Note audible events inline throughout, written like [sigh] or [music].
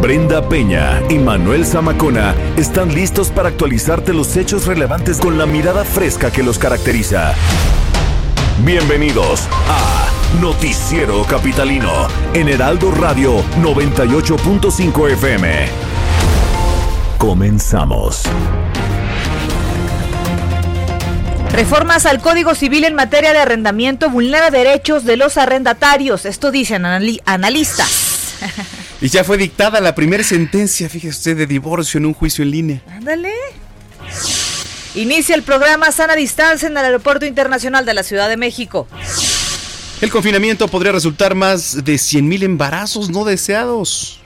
Brenda Peña y Manuel Zamacona están listos para actualizarte los hechos relevantes con la mirada fresca que los caracteriza. Bienvenidos a Noticiero Capitalino en Heraldo Radio 98.5 FM. Comenzamos. Reformas al Código Civil en materia de arrendamiento vulnera derechos de los arrendatarios. Esto dicen anali- analistas. [laughs] Y ya fue dictada la primera sentencia, fíjese usted, de divorcio en un juicio en línea. Ándale. Inicia el programa Sana Distancia en el Aeropuerto Internacional de la Ciudad de México. El confinamiento podría resultar más de 100.000 embarazos no deseados.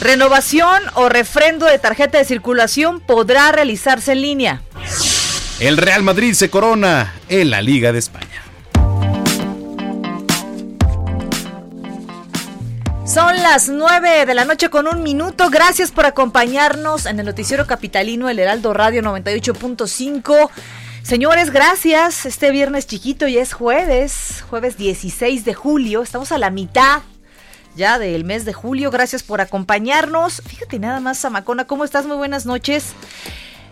Renovación o refrendo de tarjeta de circulación podrá realizarse en línea. El Real Madrid se corona en la Liga de España. Son las 9 de la noche con un minuto. Gracias por acompañarnos en el noticiero capitalino El Heraldo Radio 98.5. Señores, gracias. Este viernes chiquito ya es jueves, jueves 16 de julio. Estamos a la mitad ya del mes de julio. Gracias por acompañarnos. Fíjate nada más, Samacona, ¿cómo estás? Muy buenas noches.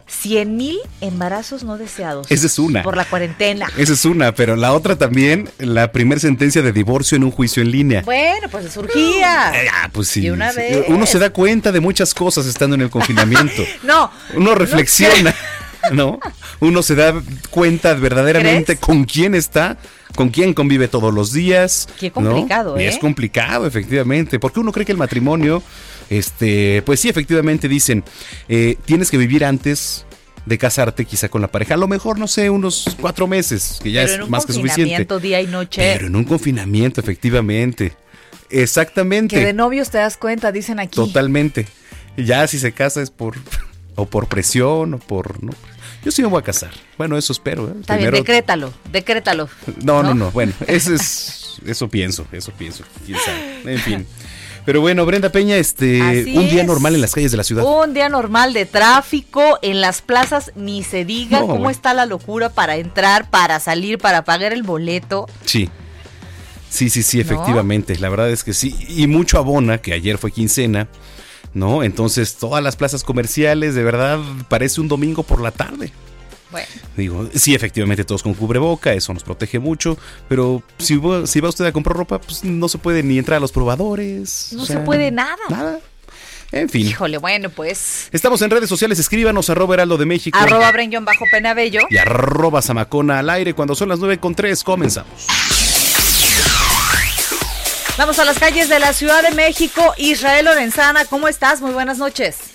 100 mil embarazos no deseados. Esa es una. Por la cuarentena. Esa es una, pero la otra también, la primera sentencia de divorcio en un juicio en línea. Bueno, pues surgía. Eh, ah, pues sí. De una sí. vez. Uno se da cuenta de muchas cosas estando en el confinamiento. [laughs] No. Uno reflexiona, [laughs] ¿no? Uno se da cuenta verdaderamente ¿Crees? con quién está, con quién convive todos los días. Qué ¿no? complicado, Y ¿eh? Es complicado, efectivamente, porque uno cree que el matrimonio, este, pues sí, efectivamente dicen, eh, tienes que vivir antes de casarte quizá con la pareja, a lo mejor, no sé, unos cuatro meses, que ya Pero en es un más que suficiente. confinamiento día y noche. Pero en un confinamiento, efectivamente. Exactamente. Que de novios te das cuenta, dicen aquí. Totalmente. Ya si se casa es por o por presión o por no. Yo sí me voy a casar. Bueno, eso espero. ¿eh? Está bien, decrétalo, decrétalo. No, no, no. Bueno, eso es eso pienso, eso pienso. Quién sabe. En fin. Pero bueno, Brenda Peña, este, Así un día es. normal en las calles de la ciudad. Un día normal de tráfico en las plazas, ni se diga No, cómo bueno. está la locura para entrar, para salir, para pagar el boleto. Sí. Sí, sí, sí, ¿No? efectivamente. La verdad es que sí. Y mucho abona, que ayer fue quincena, ¿no? Entonces, todas las plazas comerciales, de verdad, parece un domingo por la tarde. Bueno, Digo, sí, efectivamente, todos con cubreboca, eso nos protege mucho, pero si va, si va usted a comprar ropa, pues no se puede ni entrar a los probadores. no o se puede nada. Nada. En fin. Híjole, bueno, pues. Estamos en redes sociales, escríbanos, arroba heraldo de México. Arroba Brenjon bajo penabello. Y arroba zamacona al aire cuando son las 9 con 3, comenzamos. Vamos a las calles de la Ciudad de México. Israel Lorenzana, ¿cómo estás? Muy buenas noches.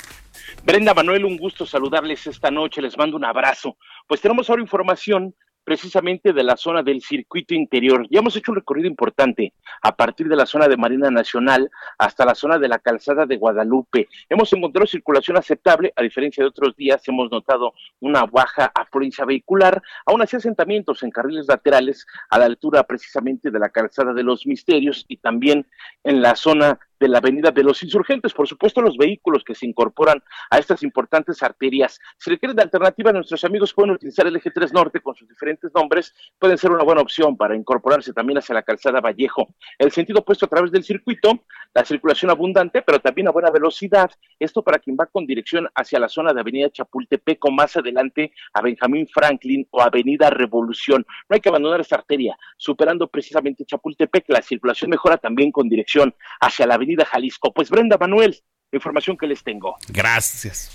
Brenda Manuel, un gusto saludarles esta noche, les mando un abrazo. Pues tenemos ahora información precisamente de la zona del circuito interior. Ya hemos hecho un recorrido importante a partir de la zona de Marina Nacional hasta la zona de la calzada de Guadalupe. Hemos encontrado circulación aceptable, a diferencia de otros días hemos notado una baja afluencia vehicular, aún así asentamientos en carriles laterales a la altura precisamente de la calzada de los misterios y también en la zona de la Avenida de los Insurgentes. Por supuesto, los vehículos que se incorporan a estas importantes arterias. Si requieren de alternativa, nuestros amigos pueden utilizar el eje 3 Norte con sus diferentes nombres. Pueden ser una buena opción para incorporarse también hacia la calzada Vallejo. El sentido opuesto a través del circuito, la circulación abundante, pero también a buena velocidad. Esto para quien va con dirección hacia la zona de Avenida Chapultepec o más adelante a Benjamín Franklin o Avenida Revolución. No hay que abandonar esta arteria. Superando precisamente Chapultepec, la circulación mejora también con dirección hacia la Avenida Jalisco. Pues Brenda Manuel, la información que les tengo. Gracias.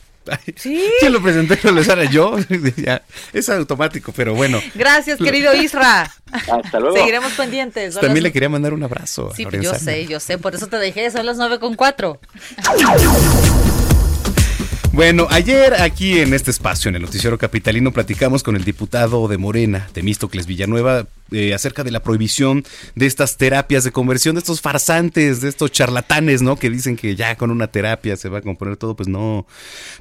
Sí. [laughs] ¿Quién lo presenté? ¿Lo les hará yo? [laughs] Es automático, pero bueno. Gracias, querido [laughs] Isra. Hasta luego. Seguiremos pendientes. Son También las- le quería mandar un abrazo. a Sí, pues yo sé, yo sé, por eso te dejé, son las nueve con cuatro. Bueno, ayer aquí en este espacio, en el Noticiero Capitalino, platicamos con el diputado de Morena, Temístocles Villanueva, eh, acerca de la prohibición de estas terapias de conversión, de estos farsantes, de estos charlatanes, ¿no? Que dicen que ya con una terapia se va a componer todo, pues no.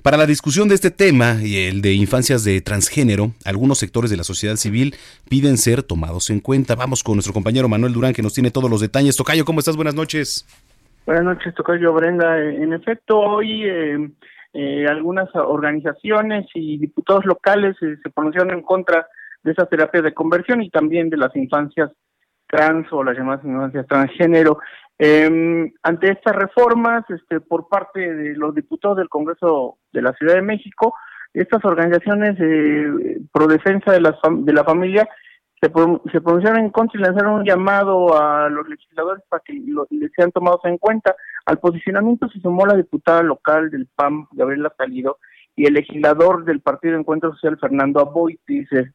Para la discusión de este tema y el de infancias de transgénero, algunos sectores de la sociedad civil piden ser tomados en cuenta. Vamos con nuestro compañero Manuel Durán, que nos tiene todos los detalles. Tocayo, ¿cómo estás? Buenas noches. Buenas noches, Tocayo Brenda. En efecto, hoy... Eh eh, algunas organizaciones y diputados locales eh, se pronunciaron en contra de esa terapia de conversión y también de las infancias trans o las llamadas infancias transgénero. Eh, ante estas reformas, este, por parte de los diputados del Congreso de la Ciudad de México, estas organizaciones eh, pro defensa de, las de la familia se, se pronunciaron en contra y lanzaron un llamado a los legisladores para que les sean tomados en cuenta. Al posicionamiento se sumó la diputada local del PAM, Gabriela Salido, y el legislador del Partido de Encuentro Social, Fernando Aboitis, eh,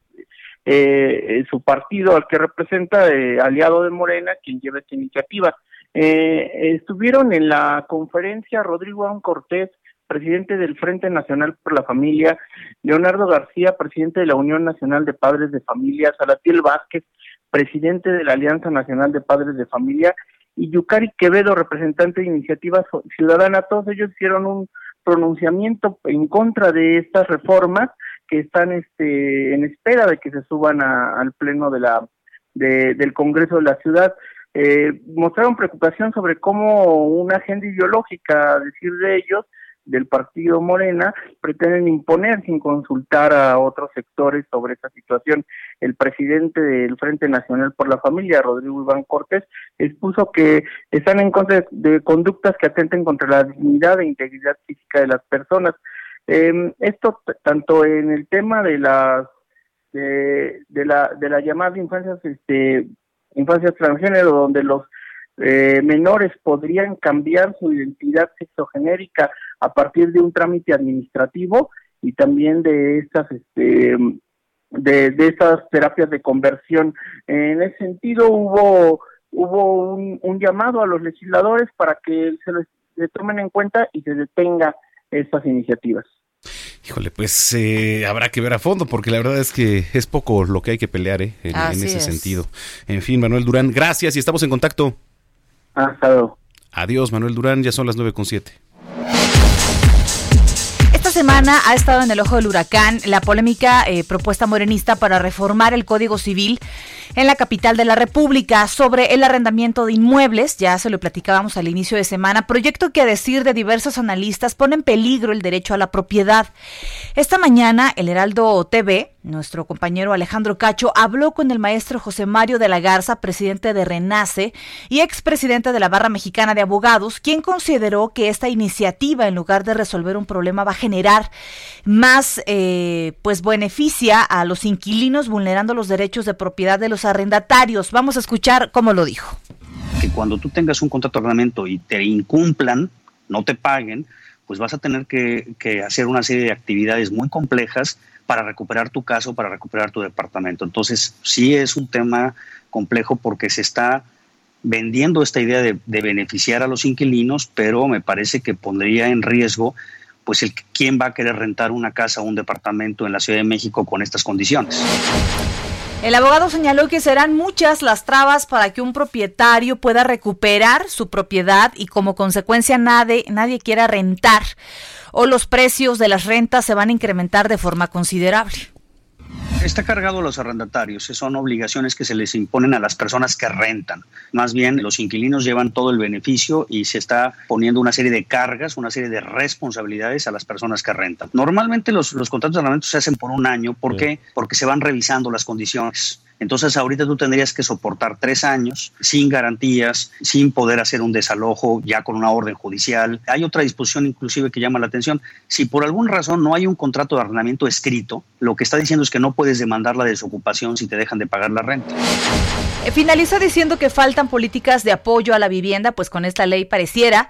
eh, su partido al que representa, eh, aliado de Morena, quien lleva esta iniciativa. Eh, estuvieron en la conferencia Rodrigo Juan Cortés, presidente del Frente Nacional por la Familia, Leonardo García, presidente de la Unión Nacional de Padres de Familia, Salatiel Vázquez, presidente de la Alianza Nacional de Padres de Familia, y Yukari Quevedo, representante de Iniciativa Ciudadana, todos ellos hicieron un pronunciamiento en contra de estas reformas que están este, en espera de que se suban al pleno de la del Congreso de la ciudad. Eh, mostraron preocupación sobre cómo una agenda ideológica, decir de ellos, del partido Morena pretenden imponer sin consultar a otros sectores sobre esta situación. El presidente del Frente Nacional por la Familia, Rodrigo Iván Cortés, expuso que están en contra de, conductas que atenten contra la dignidad e integridad física de las personas. Eh, esto tanto en el tema de las de, la de la llamada infancias este infancias transgénero donde los eh, menores podrían cambiar su identidad sexogenérica a partir de un trámite administrativo y también de estas este de, de estas terapias de conversión. En ese sentido hubo hubo un, llamado a los legisladores para que se les tomen en cuenta y se detenga estas iniciativas. Híjole, pues eh, habrá que ver a fondo, porque la verdad es que es poco lo que hay que pelear eh, en, ese sentido. En fin, Manuel Durán, gracias y estamos en contacto. Hasta luego. Adiós, Manuel Durán, ya son las nueve con siete. Esta semana ha estado en el ojo del huracán la polémica eh, propuesta morenista para reformar el Código Civil en la capital de la República sobre el arrendamiento de inmuebles, ya se lo platicábamos al inicio de semana, proyecto que a decir de diversos analistas pone en peligro el derecho a la propiedad. Esta mañana el Heraldo TV, nuestro compañero Alejandro Cacho, habló con el maestro José Mario de la Garza, presidente de Renace y expresidente de la Barra Mexicana de Abogados, quien consideró que esta iniciativa, en lugar de resolver un problema, va a generar más eh, pues beneficia a los inquilinos vulnerando los derechos de propiedad de los arrendatarios. Vamos a escuchar cómo lo dijo. Que cuando tú tengas un contrato de arrendamiento y te incumplan, no te paguen, pues vas a tener que, hacer una serie de actividades muy complejas para recuperar tu caso, para recuperar tu departamento. Entonces, sí es un tema complejo porque se está vendiendo esta idea de, beneficiar a los inquilinos, pero me parece que pondría en riesgo pues el quién va a querer rentar una casa o un departamento en la Ciudad de México con estas condiciones. El abogado señaló que serán muchas las trabas para que un propietario pueda recuperar su propiedad y como consecuencia nadie, nadie quiera rentar o los precios de las rentas se van a incrementar de forma considerable. Está cargado a los arrendatarios, son obligaciones que se les imponen a las personas que rentan. Más bien, los inquilinos llevan todo el beneficio y se está poniendo una serie de cargas, una serie de responsabilidades a las personas que rentan. Normalmente los, los contratos de arrendamiento se hacen por un año. ¿Por qué? Porque se van revisando las condiciones. Entonces ahorita tú tendrías que soportar tres años sin garantías, sin poder hacer un desalojo ya con una orden judicial. Hay otra disposición inclusive que llama la atención. Si por alguna razón no hay un contrato de arrendamiento escrito, lo que está diciendo es que no puedes demandar la desocupación si te dejan de pagar la renta. Eh, finaliza diciendo que faltan políticas de apoyo a la vivienda, pues con esta ley pareciera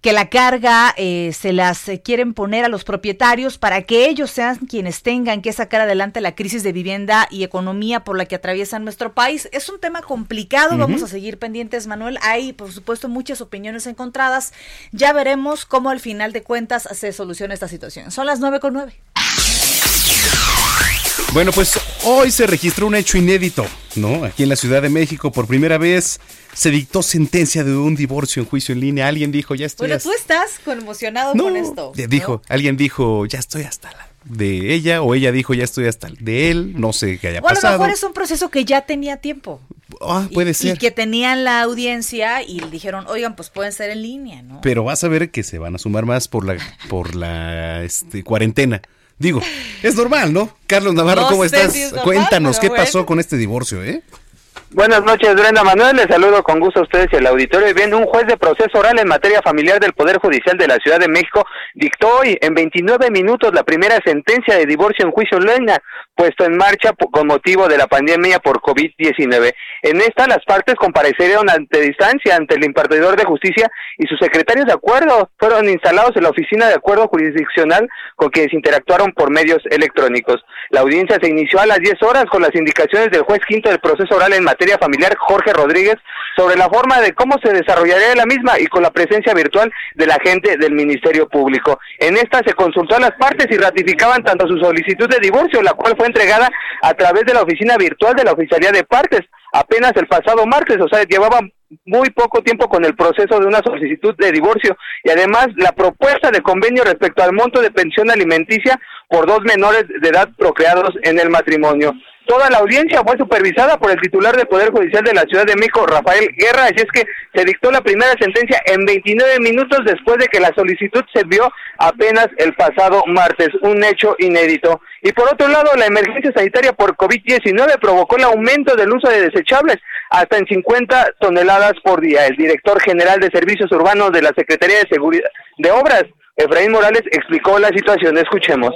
que la carga eh, se las eh, quieren poner a los propietarios para que ellos sean quienes tengan que sacar adelante la crisis de vivienda y economía por la que atraviesa nuestro país. Es un tema complicado, vamos a seguir pendientes, Manuel. Hay, por supuesto, muchas opiniones encontradas. Ya veremos cómo al final de cuentas se soluciona esta situación. Son las nueve con nueve. Bueno, pues hoy se registró un hecho inédito, ¿no? Aquí en la Ciudad de México, por primera vez se dictó sentencia de un divorcio en juicio en línea. Alguien dijo, ya estoy. Bueno, tú estás conmocionado con esto. Dijo, alguien dijo, ya estoy hasta la de ella o ella dijo ya estoy hasta de él, no sé qué haya pasado. a lo mejor es un proceso que ya tenía tiempo. Ah, puede ser. Y que tenían la audiencia y dijeron, oigan, pues pueden ser en línea, ¿no? Pero vas a ver que se van a sumar más por la, por la este, cuarentena. Digo, es normal, ¿no? Carlos Navarro, ¿cómo estás? Cuéntanos, ¿qué pasó con este divorcio, eh? Buenas noches, Brenda Manuel. Les saludo con gusto a ustedes y al auditorio. Bien, un juez de proceso oral en materia familiar del Poder Judicial de la Ciudad de México dictó hoy en 29 minutos la primera sentencia de divorcio en juicio leña puesto en marcha con motivo de la pandemia por COVID-19. En esta, las partes comparecieron ante distancia ante el impartidor de justicia y sus secretarios de acuerdo fueron instalados en la oficina de acuerdo jurisdiccional con quienes interactuaron por medios electrónicos. La audiencia se inició a las 10 horas con las indicaciones del juez quinto del proceso oral en materia familiar, Jorge Rodríguez, sobre la forma de cómo se desarrollaría la misma y con la presencia virtual de la gente del Ministerio Público. En esta se consultó a las partes y ratificaban tanto su solicitud de divorcio, la cual fue entregada a través de la oficina virtual de la Oficialía de Partes apenas el pasado martes, o sea, llevaban muy poco tiempo con el proceso de una solicitud de divorcio y además la propuesta de convenio respecto al monto de pensión alimenticia por dos menores de edad procreados en el matrimonio. Toda la audiencia fue supervisada por el titular del Poder Judicial de la Ciudad de México, Rafael Guerra, así es que se dictó la primera sentencia en 29 minutos después de que la solicitud se vio apenas el pasado martes, un hecho inédito. Y por otro lado, la emergencia sanitaria por COVID-19 provocó el aumento del uso de desechables hasta en 50 toneladas por día. El director general de Servicios Urbanos de la Secretaría de Seguridad de Obras, Efraín Morales, explicó la situación. Escuchemos.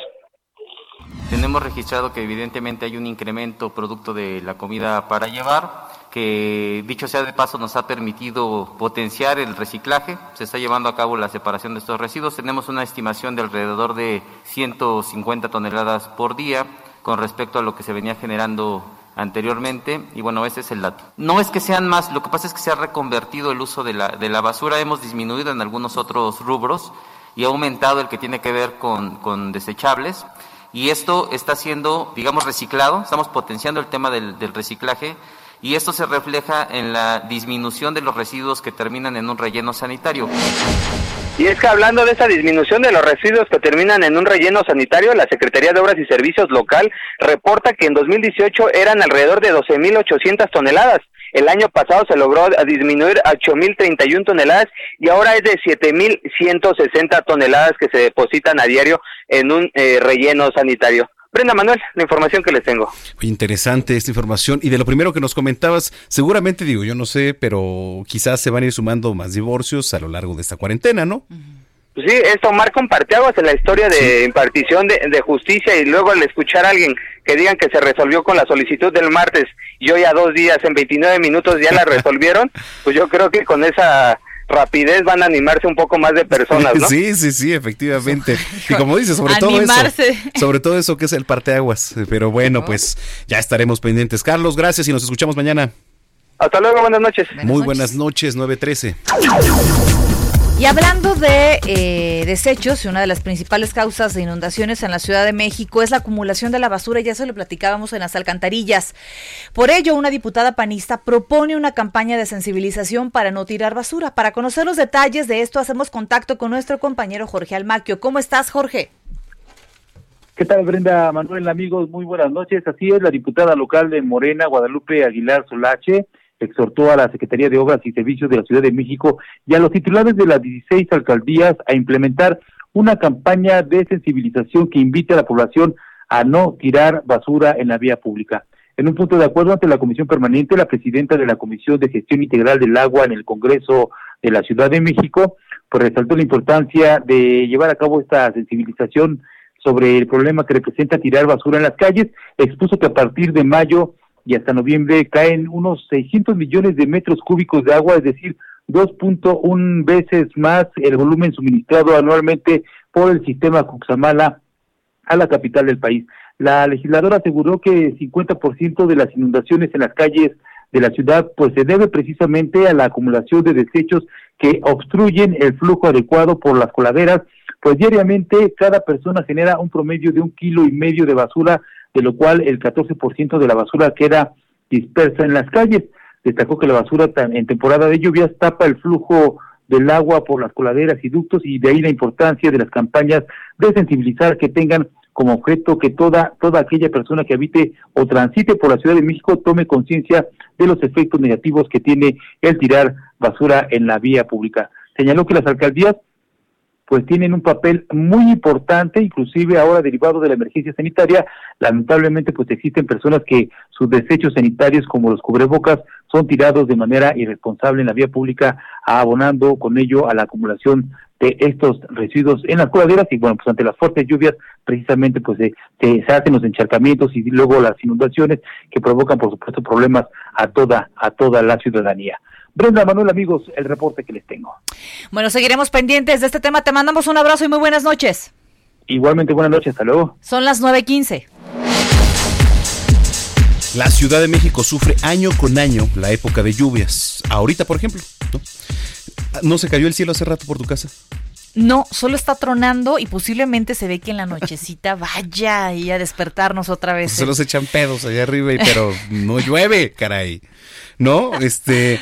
Tenemos registrado que evidentemente hay un incremento producto de la comida para llevar, que dicho sea de paso nos ha permitido potenciar el reciclaje, se está llevando a cabo la separación de estos residuos, tenemos una estimación de alrededor de 150 toneladas por día con respecto a lo que se venía generando anteriormente. Y bueno, ese es el dato. No es que sean más, lo que pasa es que se ha reconvertido el uso de la, de la basura, hemos disminuido en algunos otros rubros y ha aumentado el que tiene que ver con, con desechables y esto está siendo, digamos, reciclado, estamos potenciando el tema del, reciclaje y esto se refleja en la disminución de los residuos que terminan en un relleno sanitario. Y es que hablando de esa disminución de los residuos que terminan en un relleno sanitario, la Secretaría de Obras y Servicios local reporta que en 2018 eran alrededor de 12.800 toneladas el año pasado se logró disminuir a 8.031 toneladas y ahora es de 7.160 toneladas que se depositan a diario en un eh, relleno sanitario. Brenda Manuel, la información que les tengo. Muy interesante esta información. Y de lo primero que nos comentabas, seguramente digo, yo no sé, pero quizás se van a ir sumando más divorcios a lo largo de esta cuarentena, ¿no? Pues sí, esto marca un parteaguas en la historia de impartición de, de, justicia y luego al escuchar a alguien que digan que se resolvió con la solicitud del martes y hoy a dos días en 29 minutos ya la [laughs] resolvieron, pues yo creo que con esa rapidez van a animarse un poco más de personas, ¿no? [laughs] Sí, sí, sí, efectivamente. Y como dices, sobre todo eso, sobre todo eso que es el parteaguas. Pero bueno, pues ya estaremos pendientes. Carlos, gracias y nos escuchamos mañana. Hasta luego, buenas noches. Muy buenas noches, 913. Y hablando de eh, desechos, una de las principales causas de inundaciones en la Ciudad de México es la acumulación de la basura, ya se lo platicábamos en las alcantarillas. Por ello, una diputada panista propone una campaña de sensibilización para no tirar basura. Para conocer los detalles de esto, hacemos contacto con nuestro compañero Jorge Almaquio. ¿Cómo estás, Jorge? ¿Qué tal, Brenda Manuel, amigos? Muy buenas noches. Así es, la diputada local de Morena, Guadalupe Aguilar Solache, exhortó a la Secretaría de Obras y Servicios de la Ciudad de México y a los titulares de las 16 alcaldías a implementar una campaña de sensibilización que invite a la población a no tirar basura en la vía pública. En un punto de acuerdo ante la Comisión Permanente, la presidenta de la Comisión de Gestión Integral del Agua en el Congreso de la Ciudad de México, pues resaltó la importancia de llevar a cabo esta sensibilización sobre el problema que representa tirar basura en las calles. Expuso que a partir de mayo y hasta noviembre caen unos 600 millones de metros cúbicos de agua, es decir, 2.1 veces más el volumen suministrado anualmente por el sistema Cuxamala a la capital del país. La legisladora aseguró que 50% de las inundaciones en las calles de la ciudad pues se debe precisamente a la acumulación de desechos que obstruyen el flujo adecuado por las coladeras, pues diariamente cada persona genera un promedio de un kilo y medio de basura, de lo cual el 14% de la basura queda dispersa en las calles. Destacó que la basura en temporada de lluvias tapa el flujo del agua por las coladeras y ductos y de ahí la importancia de las campañas de sensibilizar que tengan como objeto que toda, toda aquella persona que habite o transite por la Ciudad de México tome conciencia de los efectos negativos que tiene el tirar basura en la vía pública. Señaló que las alcaldías pues tienen un papel muy importante, inclusive ahora derivado de la emergencia sanitaria, lamentablemente pues existen personas que sus desechos sanitarios como los cubrebocas son tirados de manera irresponsable en la vía pública, abonando con ello a la acumulación de estos residuos en las coladeras y bueno, pues ante las fuertes lluvias precisamente pues se, se, hacen los encharcamientos y luego las inundaciones que provocan por supuesto problemas a toda a toda la ciudadanía. Brenda Manuel, amigos, el reporte que les tengo. Bueno, seguiremos pendientes de este tema. Te mandamos un abrazo y muy buenas noches. Igualmente, buenas noches. Hasta luego. Son las 9.15. La Ciudad de México sufre año con año la época de lluvias. Ahorita, por ejemplo, ¿no? ¿No se cayó el cielo hace rato por tu casa? No, solo está tronando y posiblemente se ve que en la nochecita [laughs] vaya y a despertarnos otra vez. Solo se echan pedos allá arriba, pero no llueve, caray. ¿No? Este.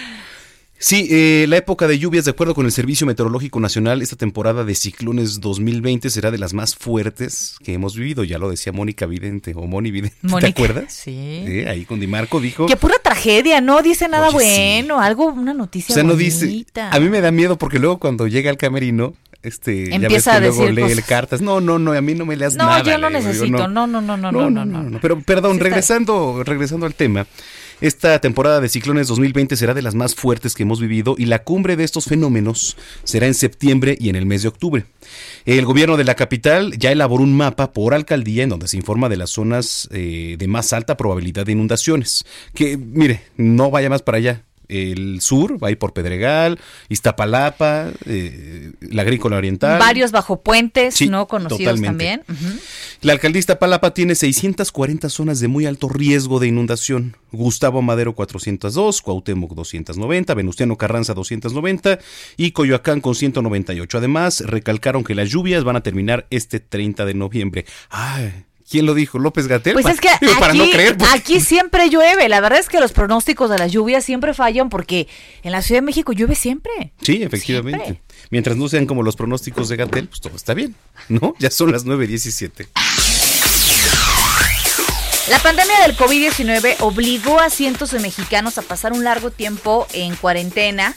Sí, eh, la época de lluvias, de acuerdo con el Servicio Meteorológico Nacional, esta temporada de ciclones 2020 será de las más fuertes que hemos vivido. Ya lo decía Mónica Vidente o Moni Vidente. ¿Te acuerdas? Sí. Ahí con Di Marco dijo. Qué pura tragedia, no dice nada bueno, algo, una noticia. O sea, no dice. A mí me da miedo porque luego cuando llega al camerino, este, Empieza ya ves que a luego decir lee cosas. cartas. No, no, no, a mí no me leas No, nada. yo no le digo, necesito. No, no, no, no, no, no, no. Pero perdón, regresando, regresando al tema. Esta temporada de ciclones 2020 será de las más fuertes que hemos vivido y la cumbre de estos fenómenos será en septiembre y en el mes de octubre. El gobierno de la capital ya elaboró un mapa por alcaldía en donde se informa de las zonas eh, de más alta probabilidad de inundaciones. Que, mire, no vaya más para allá. El sur va a ir por Pedregal, Iztapalapa, eh, la Agrícola Oriental. Varios bajo puentes, Sí, no conocidos totalmente. también. La alcaldía Iztapalapa tiene 640 zonas de muy alto riesgo de inundación. Gustavo Madero 402, Cuauhtémoc 290, Venustiano Carranza 290 y Coyoacán con 198. Además, recalcaron que las lluvias van a terminar este 30 de noviembre. Ay, ¿quién lo dijo? ¿López Gatel? Pues es que Digo, para aquí, no creer. porque- aquí siempre llueve. La verdad es que los pronósticos de las lluvias siempre fallan porque en la Ciudad de México llueve siempre. Sí, efectivamente. Mientras no sean como los pronósticos de Gatel, pues todo está bien, ¿no? Ya son las 9.17. La pandemia del COVID-19 obligó a cientos de mexicanos a pasar un largo tiempo en cuarentena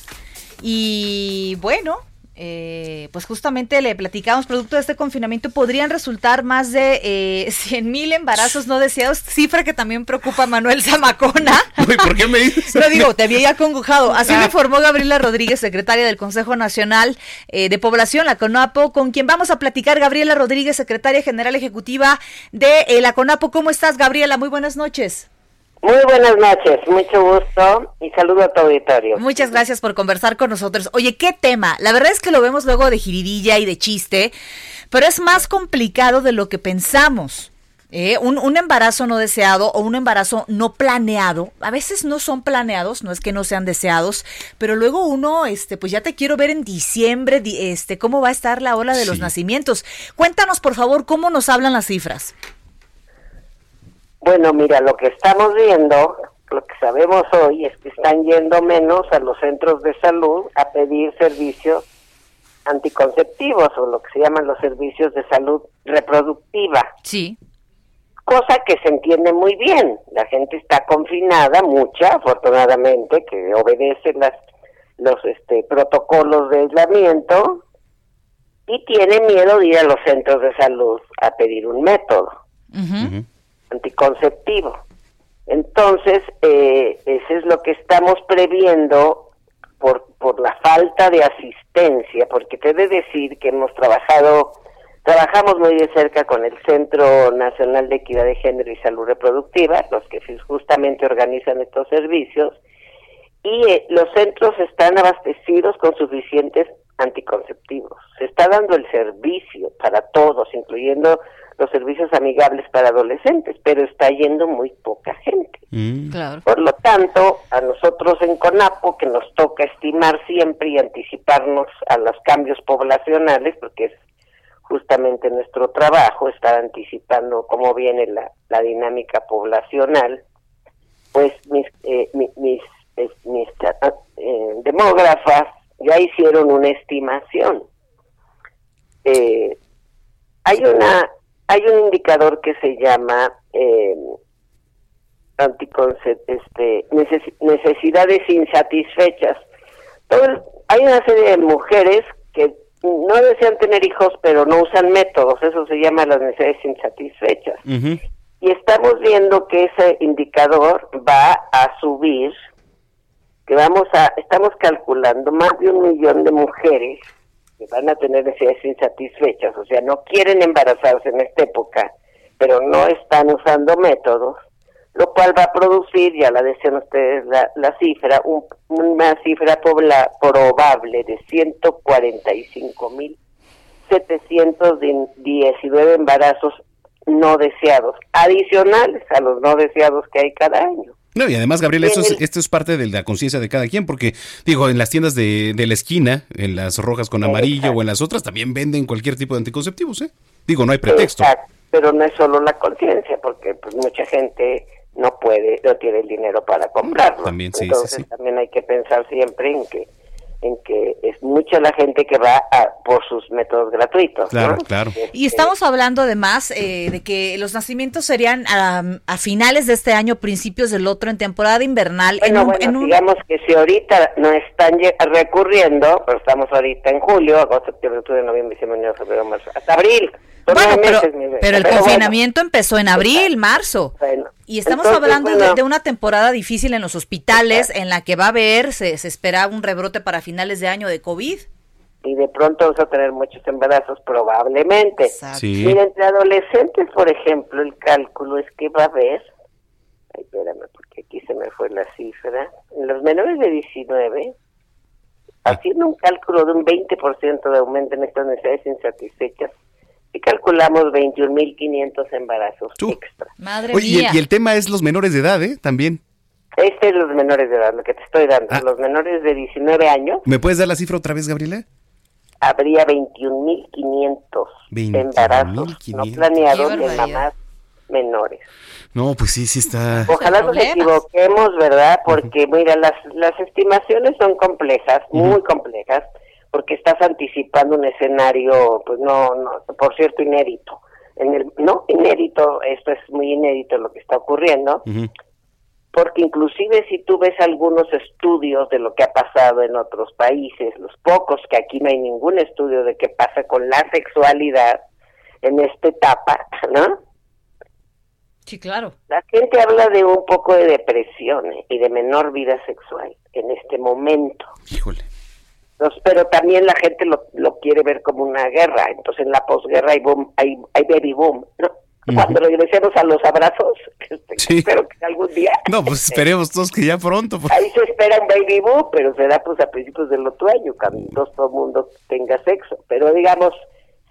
y bueno, eh, pues justamente le platicamos, producto de este confinamiento podrían resultar más de eh, [laughs] 100 mil embarazos no deseados, cifra que también preocupa a Manuel Zamacona. [laughs] Uy, ¿por qué me dices? Lo digo, te había ya congojado. Así Ah. lo informó Gabriela Rodríguez, secretaria del Consejo Nacional eh, de Población, la CONAPO, con quien vamos a platicar. Gabriela Rodríguez, secretaria general ejecutiva de eh, la CONAPO. ¿Cómo estás, Gabriela? Muy buenas noches. Muy buenas noches, mucho gusto y saludo a tu auditorio. Muchas gracias por conversar con nosotros. Oye, ¿qué tema? La verdad es que lo vemos luego de jiridilla y de chiste, pero es más complicado de lo que pensamos. ¿eh? Un, un embarazo no deseado o un embarazo no planeado, a veces no son planeados, no es que no sean deseados, pero luego uno, este, pues ya te quiero ver en diciembre, di- este, cómo va a estar la ola de los nacimientos. Cuéntanos, por favor, cómo nos hablan las cifras. Bueno, mira, lo que estamos viendo, lo que sabemos hoy es que están yendo menos a los centros de salud a pedir servicios anticonceptivos o lo que se llaman los servicios de salud reproductiva. Sí. Cosa que se entiende muy bien. La gente está confinada, mucha, afortunadamente, que obedece las los este, protocolos de aislamiento y tiene miedo de ir a los centros de salud a pedir un método anticonceptivo. Entonces, eh, eso es lo que estamos previendo por, por la falta de asistencia, porque te he de decir que hemos trabajado, trabajamos muy de cerca con el Centro Nacional de Equidad de Género y Salud Reproductiva, los que justamente organizan estos servicios, y eh, los centros están abastecidos con suficientes anticonceptivos. Se está dando el servicio para todos, incluyendo los servicios amigables para adolescentes, pero está yendo muy poca gente. Mm. Por lo tanto, a nosotros en CONAPO, que nos toca estimar siempre y anticiparnos a los cambios poblacionales, porque es justamente nuestro trabajo, estar anticipando cómo viene la, la dinámica poblacional, pues mis, eh, mi- mis, eh, mis, eh, demógrafas ya hicieron una estimación. Eh, hay una hay un indicador que se llama eh, este, neces- necesidades insatisfechas. Todo el- hay una serie de mujeres que no desean tener hijos, pero no usan métodos. Eso se llama las necesidades insatisfechas. Y estamos viendo que ese indicador va a subir, que vamos a, estamos calculando más de un millón de mujeres que van a tener necesidades insatisfechas, o sea, no quieren embarazarse en esta época, pero no están usando métodos, lo cual va a producir, ya la decían ustedes la, la cifra, un- una cifra pobla- probable de 145 mil 719 embarazos no deseados, adicionales a los no deseados que hay cada año. No, y además, Gabriel, esto es, esto es parte de la conciencia de cada quien, porque, digo, en las tiendas de, de la esquina, en las rojas con amarillo o en las otras, también venden cualquier tipo de anticonceptivos, ¿eh? Digo, no hay pretexto. Exacto, pero no es solo la conciencia, porque pues mucha gente no puede, no tiene el dinero para comprarlo. También, sí, sí, Entonces sí. también hay que pensar siempre en que en que es mucha la gente que va a, por sus métodos gratuitos. Claro, ¿no? claro. Y estamos hablando además eh, de que los nacimientos serían a, a finales de este año, principios del otro, en temporada invernal. en Bueno, un- bueno, en un- digamos que si ahorita no están recurriendo, pero estamos ahorita en julio, agosto, septiembre, octubre, noviembre, diciembre, enero, febrero, marzo, hasta abril. Son Bueno, pero, meses, mi pero el bueno, confinamiento empezó en abril, marzo. Bueno, Y estamos entonces, hablando de- bueno. de, una temporada difícil en los hospitales en la que va a haber, se, se espera un rebrote para finales de año de COVID. y de pronto vamos a tener muchos embarazos probablemente. Sí. Mira, entre adolescentes, por ejemplo, el cálculo es que va a haber, ay, espérame, porque aquí se me fue la cifra, en los menores de 19, haciendo un cálculo de un 20% de aumento en estas necesidades insatisfechas, y calculamos 21.500 embarazos extra. Madre Oye, y mía. el, y el tema es los menores de edad, ¿eh? También. Este es los menores de edad, lo que te estoy dando. Ah. Los menores de 19 años ¿Me puedes dar la cifra otra vez, Gabriela? habría 21.500 embarazos no 21.500. planeados de mamás menores. No, pues sí, sí está. Ojalá nos equivoquemos, ¿verdad? Porque, mira, las, las estimaciones son complejas, muy complejas, porque estás anticipando un escenario, pues no, no, por cierto, inédito. En el, no, inédito, esto es muy inédito lo que está ocurriendo, porque inclusive si tú ves algunos estudios de lo que ha pasado en otros países, los pocos que aquí no hay ningún estudio de qué pasa con la sexualidad en esta etapa, [laughs] ¿no? Sí, claro. La gente habla de un poco de depresión eh, y de menor vida sexual en este momento. Híjole. Entonces, pero también la gente lo, lo quiere ver como una guerra. Entonces, en la posguerra hay, boom, hay, hay baby boom. ¿no? Cuando regresemos a los abrazos, [laughs] este, Sí. espero que algún día. [laughs] No, pues esperemos todos que ya pronto. pues. Ahí se espera un baby boom, pero será pues a principios del otro año, cuando todo el mundo tenga sexo. Pero digamos,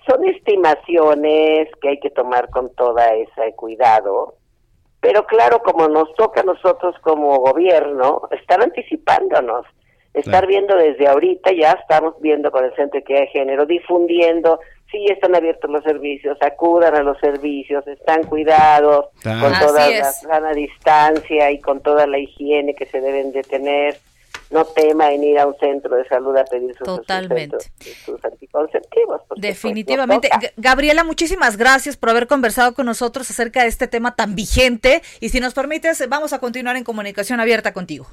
son estimaciones que hay que tomar con toda ese cuidado. Pero claro, como nos toca a nosotros como gobierno, estar anticipándonos, estar Claro. viendo desde ahorita, ya estamos viendo con el Centro de Equidad de Género, difundiendo, sí están abiertos los servicios, acudan a los servicios, están cuidados, Claro. con Así toda es. la sana distancia y con toda la higiene que se deben de tener. No tema en ir a un centro de salud a pedir sus, Totalmente. sus, sus anticonceptivos. pues, Definitivamente. Gabriela, muchísimas gracias por haber conversado con nosotros acerca de este tema tan vigente. Y si nos permites, vamos a continuar en comunicación abierta contigo.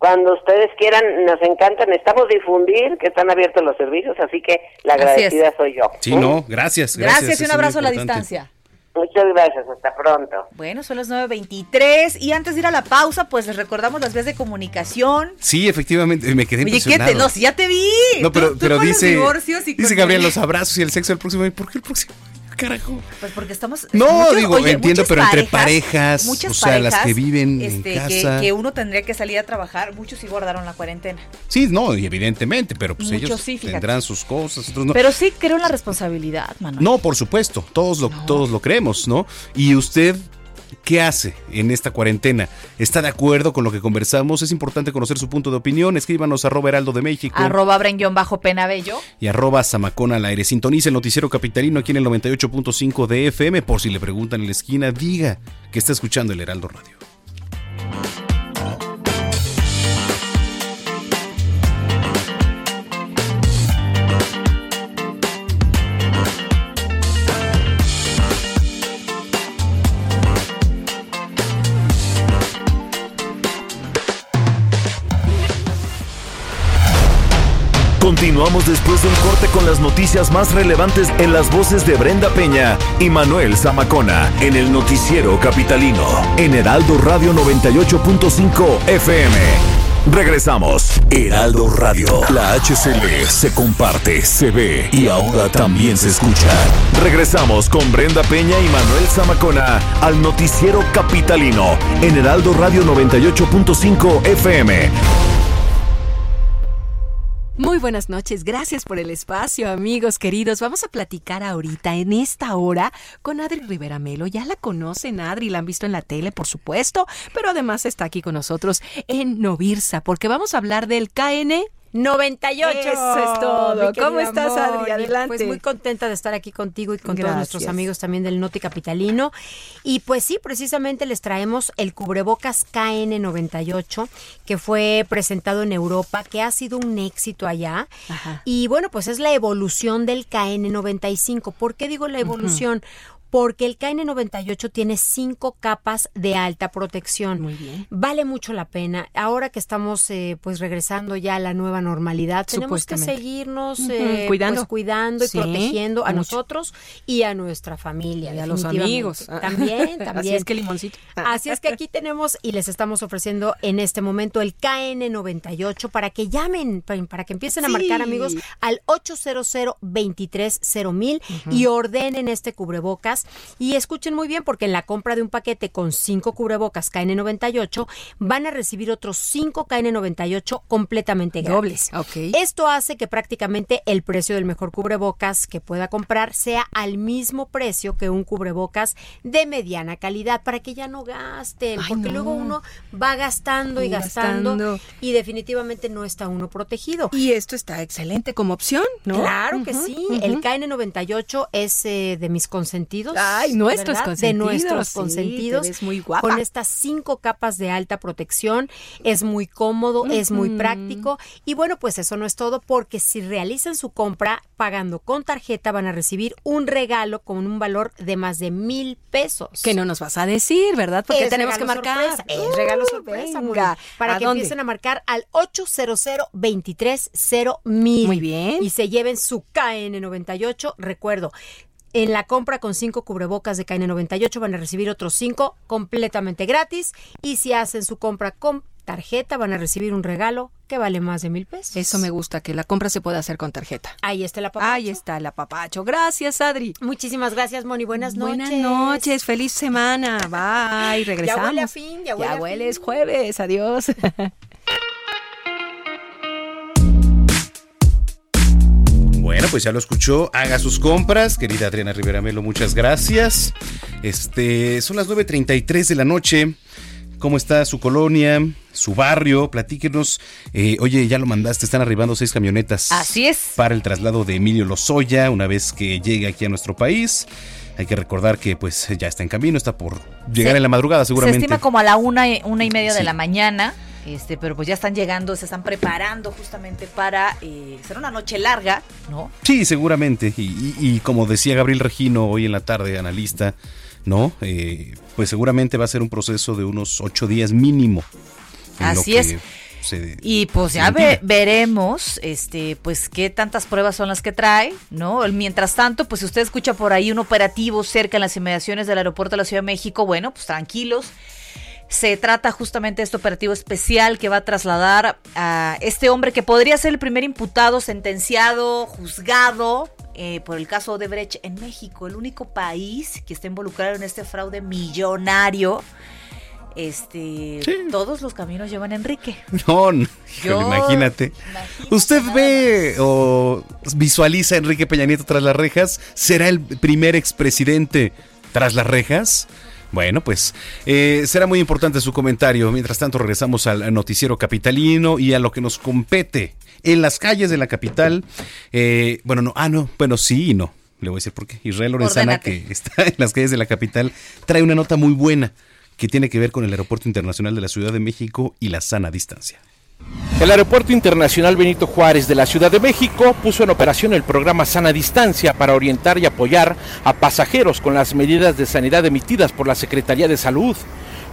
Cuando ustedes quieran, nos encanta, necesitamos difundir que están abiertos los servicios, así que la Así es. agradecida soy yo. Sí, ¿Mm? no, gracias. Gracias, Gracias, y un abrazo a la distancia. Muchas gracias, hasta pronto. Bueno, son las 9.23 y antes de ir a la pausa, pues les recordamos las vías de comunicación. Sí, efectivamente, me quedé Oye, ¿qué te? No, si ya te vi. No, pero, Tú- tú pero dice, divorcios y dice Gabriel los abrazos y el sexo el próximo. ¿Por qué el próximo? Carajo? Pues porque estamos. No, muchos- digo, oye, entiendo, pero entre parejas, muchas o sea, las parejas, que viven este, en que- casa. Que, uno tendría que salir a trabajar, muchos sí guardaron la cuarentena. Sí, no, y evidentemente, pero pues Muchos ellos sí, tendrán sus cosas, otros no. Pero sí creo en la responsabilidad, Manuel. No, por supuesto, todos lo, todos lo creemos, ¿no? Y usted, ¿qué hace en esta cuarentena? ¿Está de acuerdo con lo que conversamos? Es importante conocer su punto de opinión. Escríbanos arroba heraldo de México Arroba bajo penabello. y arroba zamacón al aire. Sintonice el noticiero capitalino aquí en el 98.5 de FM. Por si le preguntan en la esquina, diga que está escuchando el Heraldo Radio. Continuamos después de un corte con las noticias más relevantes en las voces de Brenda Peña y Manuel Zamacona en el noticiero capitalino en Heraldo Radio 98.5 FM. Regresamos. Heraldo Radio. La HCL se comparte, se ve y ahora también se escucha. Regresamos con Brenda Peña y Manuel Zamacona al noticiero capitalino en Heraldo Radio 98.5 FM. Muy buenas noches, gracias por el espacio, amigos queridos. Vamos a platicar ahorita, en esta hora, con Adri Rivera Melo. Ya la conocen, Adri, la han visto en la tele, por supuesto, pero además está aquí con nosotros en Novirsa, porque vamos a hablar del KN 98. Eso es todo. ¿Cómo estás, Adri? Adelante. Pues muy contenta de estar aquí contigo y con todos nuestros amigos también del Noti Capitalino. Y pues sí, precisamente les traemos el cubrebocas KN98, que fue presentado en Europa, que ha sido un éxito allá. Y bueno, pues es la evolución del KN95. ¿Por qué digo la evolución? Porque el KN98 tiene cinco capas de alta protección. Muy bien. Vale mucho la pena. Ahora que estamos eh, pues regresando ya a la nueva normalidad, tenemos que seguirnos eh, cuidando. pues, cuidando y Sí, protegiendo a mucho. nosotros y a nuestra familia. Y a los amigos. También, también. [laughs] Así es que limoncito. Así es que aquí tenemos y les estamos ofreciendo en este momento el KN98 para que llamen, para, que empiecen a marcar amigos al 800 230 y ordenen este cubrebocas y escuchen muy bien porque en la compra de un paquete con cinco cubrebocas KN98 van a recibir otros cinco KN98 completamente Dobles. Esto hace que prácticamente el precio del mejor cubrebocas que pueda comprar sea al mismo precio que un cubrebocas de mediana calidad para que ya no gasten, Ay, porque no. luego uno va gastando y Y gastando, gastando. y definitivamente no está uno protegido. Y esto está excelente como opción, ¿no? Claro que sí, ujú. el KN98 es eh, de mis consentidos. Ay, nuestros ¿verdad? consentidos, De nuestros sí, consentidos. ves muy guapa. Con estas cinco capas de alta protección. Es muy cómodo, es muy práctico. Y bueno, pues eso no es todo, porque si realizan su compra pagando con tarjeta, van a recibir un regalo con un valor de más de mil pesos. Que no nos vas a decir, ¿verdad? Porque Es tenemos que marcar. sorpresa, es regalo Uh, sorpresa, venga. Para ¿A que dónde? empiecen a marcar al 800 230 mil. Muy bien. Y se lleven su KN98. Recuerdo, en la compra con cinco cubrebocas de KN98 van a recibir otros cinco completamente gratis. Y si hacen su compra con tarjeta, van a recibir un regalo que vale más de mil pesos. Eso me gusta, que la compra se pueda hacer con tarjeta. Ahí está la papacho. Ahí está el apapacho. Gracias, Adri. Muchísimas gracias, Moni. Buenas noches. Buenas noches, feliz semana. [laughs] Bye, regresamos. huele a fin, ya huele a huele, fin. es jueves. Adiós. [laughs] pues ya lo escuchó. Haga sus compras. Querida Adriana Rivera Melo, muchas gracias. Este, son las 9.33 de la noche. ¿Cómo está su colonia, su barrio? Platíquenos. Eh, oye, ya lo mandaste, están arribando seis camionetas. Así es. Para el traslado de Emilio Lozoya, una vez que llegue aquí a nuestro país. Hay que recordar que pues ya está en camino, está por llegar en la madrugada seguramente. Se estima como a la una, y- una y media de la mañana. Este, pero pues ya están llegando, se están preparando justamente para eh, ser una noche larga, ¿no? Sí, seguramente. Y, y- y como decía Gabriel Regino hoy en la tarde, analista, ¿no? Eh, pues seguramente va a ser un proceso de unos ocho días mínimo. Así es. se- Y pues ya ve- veremos, este, pues qué tantas pruebas son las que trae, ¿no? Mientras tanto, pues si usted escucha por ahí un operativo cerca en las inmediaciones del aeropuerto de la Ciudad de México, bueno, pues tranquilos. Se trata justamente de este operativo especial que va a trasladar a este hombre que podría ser el primer imputado, sentenciado, juzgado eh, por el caso de Brecht en México, el único país que está involucrado en este fraude millonario. Este, todos los caminos llevan a Enrique. No, imagínate. ¿Usted ve o visualiza a Enrique Peña Nieto tras las rejas? ¿Será el primer expresidente tras las rejas? Bueno, pues eh, será muy importante su comentario. Mientras tanto, regresamos al noticiero capitalino y a lo que nos compete en las calles de la capital. Eh, bueno, no, ah, no, bueno, sí y no. Le voy a decir por qué. Israel Lorenzana, que está en las calles de la capital, trae una nota muy buena que tiene que ver con el Aeropuerto Internacional de la Ciudad de México y la sana distancia. El Aeropuerto Internacional Benito Juárez de la Ciudad de México puso en operación el programa Sana Distancia para orientar y apoyar a pasajeros con las medidas de sanidad emitidas por la Secretaría de Salud.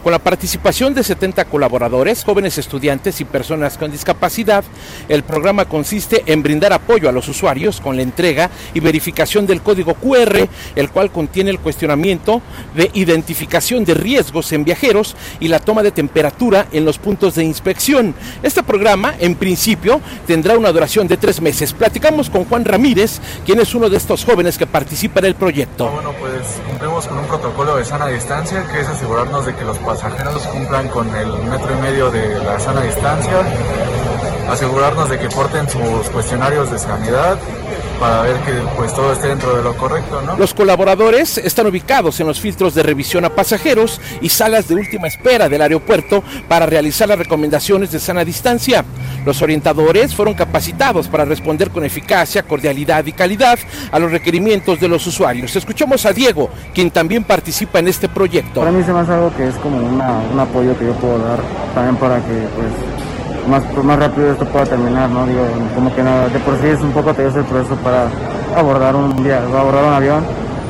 Con la participación de 70 colaboradores, jóvenes estudiantes y personas con discapacidad, el programa consiste en brindar apoyo a los usuarios con la entrega y verificación del código QR, el cual contiene el cuestionamiento de identificación de riesgos en viajeros y la toma de temperatura en los puntos de inspección. Este programa, en principio, tendrá una duración de tres meses. Platicamos con Juan Ramírez, quien es uno de estos jóvenes que participa en el proyecto. Bueno, pues cumplimos con un protocolo de sana distancia, que es asegurarnos de que los pasajeros cumplan con el metro y medio de la sana distancia, asegurarnos de que porten sus cuestionarios de sanidad para ver que pues todo esté dentro de lo correcto, ¿no? Los colaboradores están ubicados en los filtros de revisión a pasajeros y salas de última espera del aeropuerto para realizar las recomendaciones de sana distancia. Los orientadores fueron capacitados para responder con eficacia, cordialidad y calidad a los requerimientos de los usuarios. Escuchamos a Diego, quien también participa en este proyecto. Para mí se me hace algo que es como una, un apoyo que yo puedo dar también para que pues más, pues, más rápido esto pueda terminar, ¿no? Digo, como que no, de por sí es un poco tedioso el proceso para abordar un abordar un avión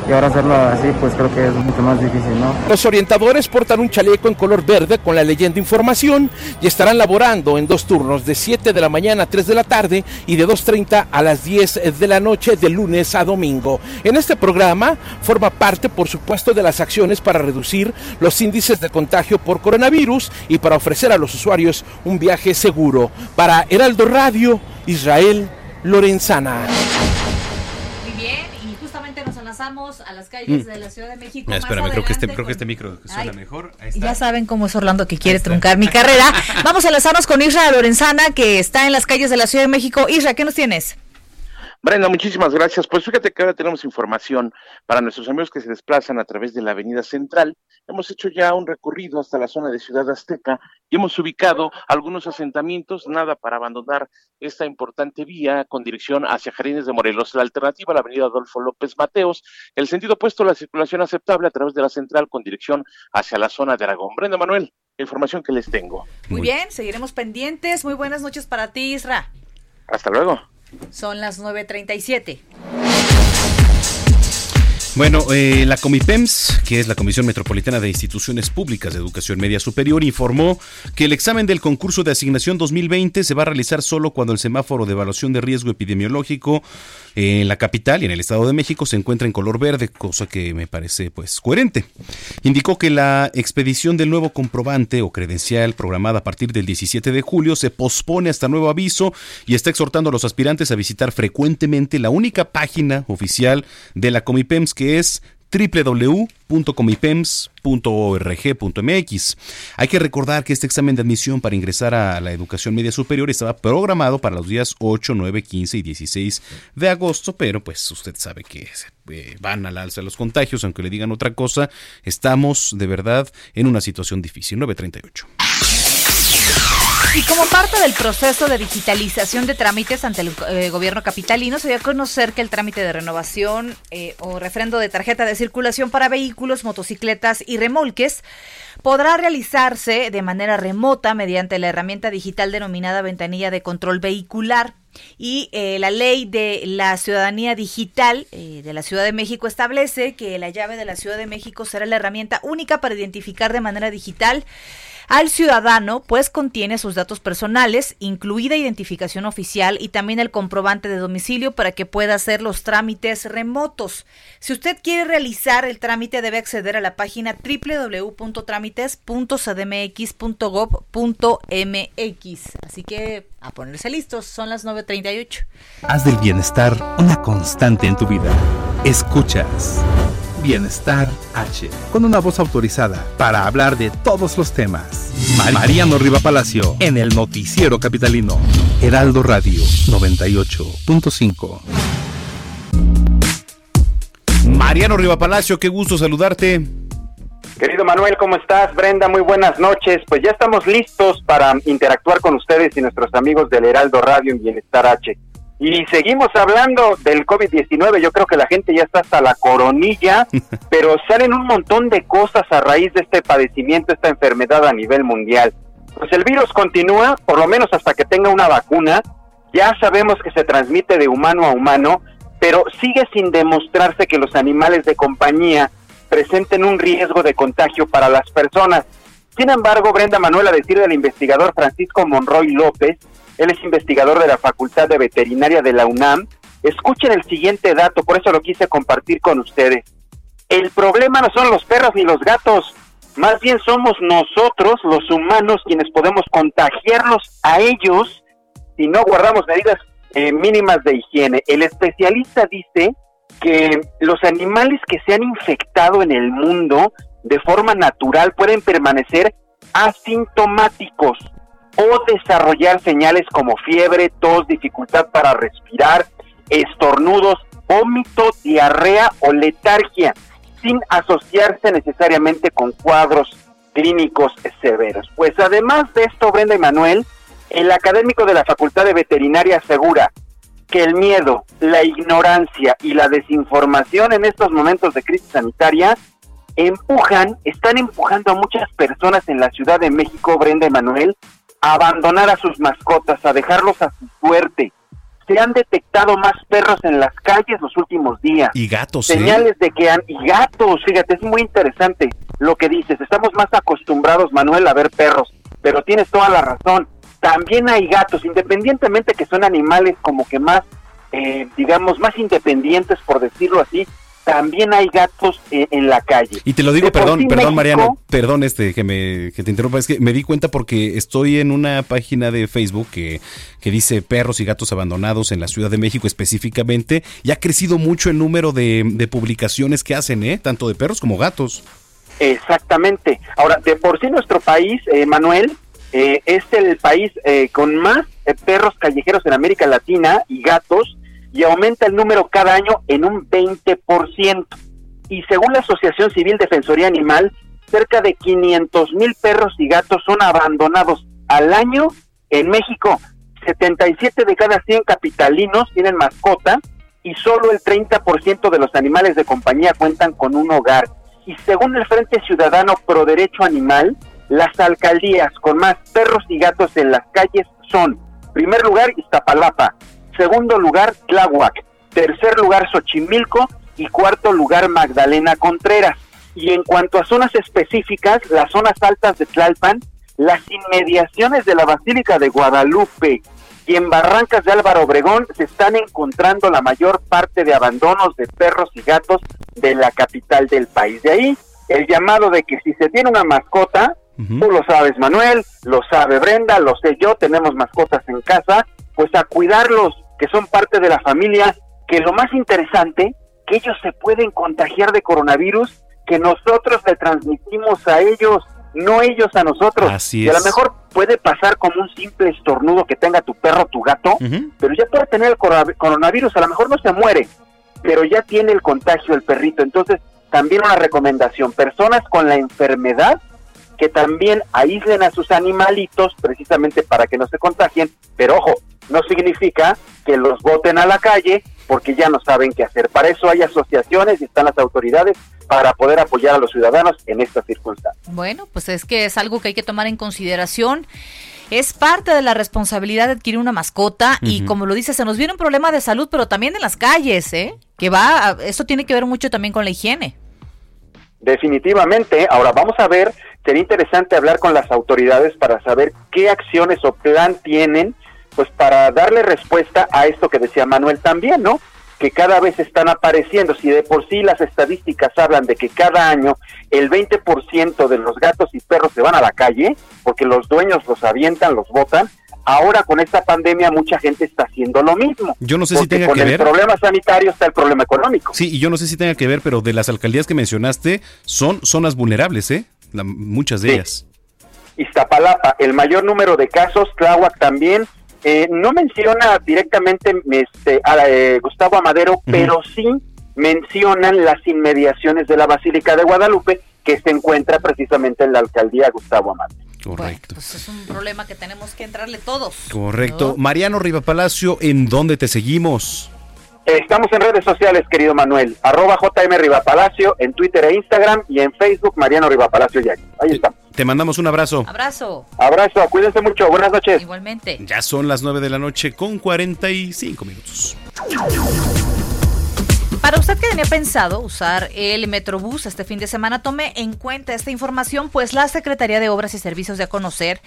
y ahora hacerlo así pues creo que es mucho más difícil, ¿no? Los orientadores portan un chaleco en color verde con la leyenda información y estarán laborando en dos turnos de 7 de la mañana a 3 de la tarde y de 2.30 a las 10 de la noche de lunes a domingo. En este programa forma parte por supuesto de las acciones para reducir los índices de contagio por coronavirus y para ofrecer a los usuarios un viaje seguro. Para Heraldo Radio, Israel Lorenzana. Enlazamos a las calles de la Ciudad de México. Ah, espérame, creo que este, creo que este micro suena Ay, mejor. Ahí está. Ya saben cómo es Orlando que quiere truncar mi [laughs] carrera. Vamos a enlazarnos con Isra Lorenzana, que está en las calles de la Ciudad de México. Isra, ¿qué nos tienes? Brenda, muchísimas gracias. Pues fíjate que ahora tenemos información para nuestros amigos que se desplazan a través de la Avenida Central. Hemos hecho ya un recorrido hasta la zona de Ciudad Azteca y hemos ubicado algunos asentamientos, nada para abandonar esta importante vía con dirección hacia Jardines de Morelos. La alternativa, la Avenida Adolfo López Mateos. El sentido opuesto, la circulación aceptable a través de la Central con dirección hacia la zona de Aragón. Brenda Manuel, información que les tengo. Muy bien, seguiremos pendientes. Muy buenas noches para ti, Isra. Hasta luego. Son las 9.37. Bueno, eh, la Comipems, que es la Comisión Metropolitana de Instituciones Públicas de Educación Media Superior, informó que el examen del concurso de asignación 2020 se va a realizar solo cuando el semáforo de evaluación de riesgo epidemiológico en la capital y en el Estado de México se encuentra en color verde, cosa que me parece pues coherente. Indicó que la expedición del nuevo comprobante o credencial programada a partir del 17 de julio se pospone hasta nuevo aviso y está exhortando a los aspirantes a visitar frecuentemente la única página oficial de la Comipems que es www.comipems.org.mx. Hay que recordar que este examen de admisión para ingresar a la educación media superior estaba programado para los días 8, 9, 15 y 16 de agosto, pero pues usted sabe que eh, van al alza los contagios, aunque le digan otra cosa, estamos de verdad en una situación difícil. 938. Y como parte del proceso de digitalización de trámites ante el eh, gobierno capitalino, se dio a conocer que el trámite de renovación eh, o refrendo de tarjeta de circulación para vehículos, motocicletas y remolques podrá realizarse de manera remota mediante la herramienta digital denominada ventanilla de control vehicular. Y eh, la ley de la ciudadanía digital eh, de la Ciudad de México establece que la llave de la Ciudad de México será la herramienta única para identificar de manera digital al ciudadano, pues contiene sus datos personales, incluida identificación oficial y también el comprobante de domicilio para que pueda hacer los trámites remotos. Si usted quiere realizar el trámite, debe acceder a la página www.trámites.cdmx.gov.mx. Así que a ponerse listos, son las 9.38. Haz del bienestar una constante en tu vida. Escuchas Bienestar H, con una voz autorizada para hablar de todos los temas. Mariano Riva Palacio, en el Noticiero Capitalino. Heraldo Radio 98.5. Mariano Riva Palacio, qué gusto saludarte. Querido Manuel, ¿cómo estás? Brenda, muy buenas noches. Pues ya estamos listos para interactuar con ustedes y nuestros amigos del Heraldo Radio en Bienestar H. Y seguimos hablando del COVID-19, yo creo que la gente ya está hasta la coronilla, [laughs] pero salen un montón de cosas a raíz de este padecimiento, esta enfermedad a nivel mundial. Pues el virus continúa, por lo menos hasta que tenga una vacuna, ya sabemos que se transmite de humano a humano, pero sigue sin demostrarse que los animales de compañía presenten un riesgo de contagio para las personas. Sin embargo, Brenda Manuel, a decir del investigador Francisco Monroy López, él es investigador de la Facultad de Veterinaria de la UNAM. Escuchen el siguiente dato, por eso lo quise compartir con ustedes. El problema no son los perros ni los gatos, más bien somos nosotros, los humanos, quienes podemos contagiarlos a ellos si no guardamos medidas eh, mínimas de higiene. El especialista dice que los animales que se han infectado en el mundo de forma natural pueden permanecer asintomáticos o desarrollar señales como fiebre, tos, dificultad para respirar, estornudos, vómito, diarrea o letargia, sin asociarse necesariamente con cuadros clínicos severos. Pues además de esto, Brenda y Manuel, el académico de la Facultad de Veterinaria asegura que el miedo, la ignorancia y la desinformación en estos momentos de crisis sanitaria empujan, están empujando a muchas personas en la Ciudad de México, Brenda y Manuel, a abandonar a sus mascotas, a dejarlos a su suerte. Se han detectado más perros en las calles los últimos días. Y gatos, ¿eh? Señales de que han... Y gatos, fíjate, es muy interesante lo que dices. Estamos más acostumbrados, Manuel, a ver perros, pero tienes toda la razón. También hay gatos, independientemente que son animales como que más, eh, digamos, más independientes, por decirlo así, también hay gatos en, en la calle. Y te lo digo, De perdón, sí perdón, México- Mariano, perdón este que me que te interrumpa, es que me di cuenta porque estoy en una página de Facebook que, que dice perros y gatos abandonados en la Ciudad de México específicamente y ha crecido mucho el número de, de publicaciones que hacen, ¿eh? Tanto de perros como gatos. Exactamente. Ahora, de por sí nuestro país, eh, Manuel, eh, es el país eh, con más eh, perros callejeros en América Latina y gatos, y aumenta el número cada año en un 20%. Y según la Asociación Civil Defensoría Animal, cerca de 500 mil perros y gatos son abandonados al año en México. 77 de cada 100 capitalinos tienen mascota y solo el 30% de los animales de compañía cuentan con un hogar. Y según el Frente Ciudadano Pro Derecho Animal, las alcaldías con más perros y gatos en las calles son, primer lugar, Iztapalapa, segundo lugar, Tláhuac, tercer lugar, Xochimilco y cuarto lugar, Magdalena Contreras. Y en cuanto a zonas específicas, las zonas altas de Tlalpan, las inmediaciones de la Basílica de Guadalupe y en Barrancas de Álvaro Obregón se están encontrando la mayor parte de abandonos de perros y gatos de la capital del país. De ahí el llamado de que si se tiene una mascota, tú lo sabes Manuel, lo sabe Brenda, lo sé yo, tenemos mascotas en casa, pues a cuidarlos, que son parte de la familia, que lo más interesante, que ellos se pueden contagiar de coronavirus, que nosotros le transmitimos a ellos, no ellos a nosotros. Así Y a lo es. mejor puede pasar como un simple estornudo que tenga tu perro, tu gato, pero ya puede tener el coronavirus, a lo mejor no se muere, pero ya tiene el contagio el perrito. Entonces, también una recomendación, personas con la enfermedad que también aíslen a sus animalitos precisamente para que no se contagien, pero ojo, no significa que los boten a la calle porque ya no saben qué hacer. Para eso hay asociaciones y están las autoridades para poder apoyar a los ciudadanos en estas circunstancias. Bueno, pues es que es algo que hay que tomar en consideración. Es parte de la responsabilidad de adquirir una mascota y como lo dice, se nos viene un problema de salud, pero también en las calles, ¿eh? Que va, a- esto tiene que ver mucho también con la higiene. Definitivamente. Ahora vamos a ver, sería interesante hablar con las autoridades para saber qué acciones o plan tienen, pues para darle respuesta a esto que decía Manuel también, ¿no? Que cada vez están apareciendo. Si de por sí las estadísticas hablan de que cada año el 20% de los gatos y perros se van a la calle porque los dueños los avientan, los botan, ahora con esta pandemia mucha gente está haciendo lo mismo. Yo no sé si tenga con que el ver. problema sanitario está el problema económico. Sí, y yo no sé si tenga que ver, pero de las alcaldías que mencionaste, son zonas vulnerables, ¿eh? La- muchas de Sí. ellas. Iztapalapa, el mayor número de casos, Tláhuac también. Eh, no menciona directamente este, a eh, Gustavo Amadero, pero sí mencionan las inmediaciones de la Basílica de Guadalupe, que se encuentra precisamente en la alcaldía Gustavo Amadero. Correcto. Pues es un problema que tenemos que entrarle todos. Correcto. Mariano Riva Palacio, ¿en dónde te seguimos? Estamos en redes sociales, querido Manuel, arroba JM Rivapalacio, en Twitter e Instagram, y en Facebook, Mariano Rivapalacio Yac. Ahí estamos. Te mandamos un abrazo. Abrazo. Abrazo, cuídense mucho, buenas noches. Igualmente. Ya son las 9 de la noche con 45 minutos. Para usted que tenía pensado usar el Metrobús este fin de semana, tome en cuenta esta información, pues la Secretaría de Obras y Servicios de a conocer